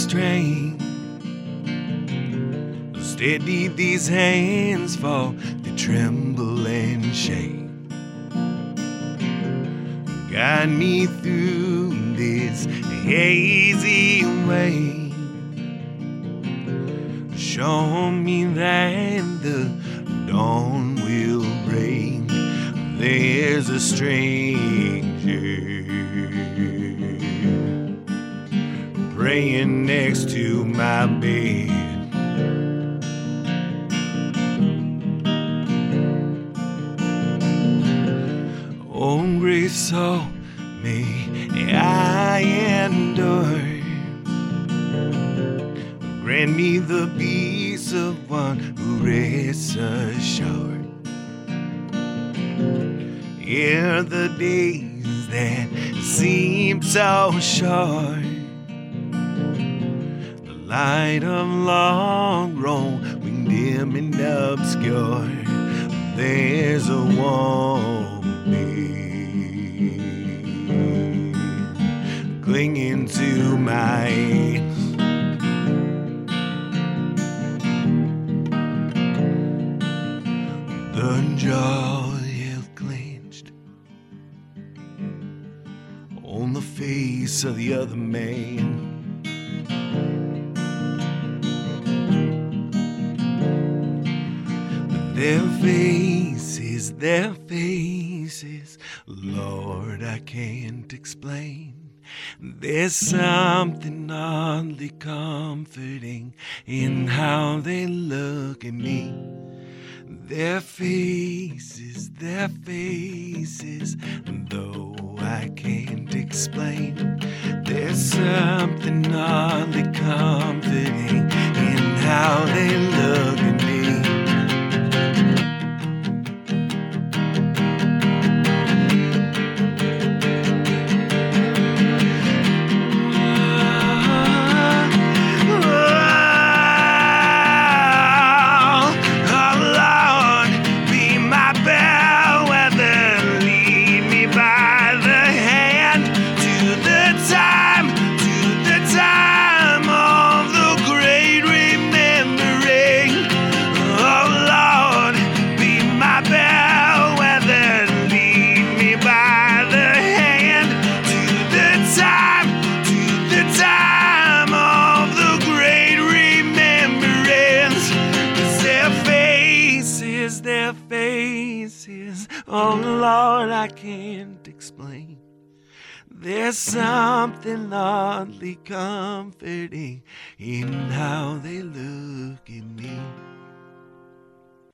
me strength. Steady these hands, for they tremble and shake. Guide me through this hazy way. Show me that the dawn will break. There's a stranger praying next to my bed. Oh, grief so may I endure. Grant me the peace of one who rests assured. Here the days that seem so short. Light of long growing dim and obscure. There's a woman clinging to my. The jaw held clenched on the face of the other man. Their faces, their faces, Lord, I can't explain. There's something oddly comforting in how they look at me. Their faces, their faces, though I can't explain. There's something oddly comforting time, to the time of the great remembering. Oh, Lord, be my bellwether, lead me by the hand to the time, to the time of the great remembrance. their faces, their faces, oh Lord, I can't explain. There's something oddly comforting in how they look at me.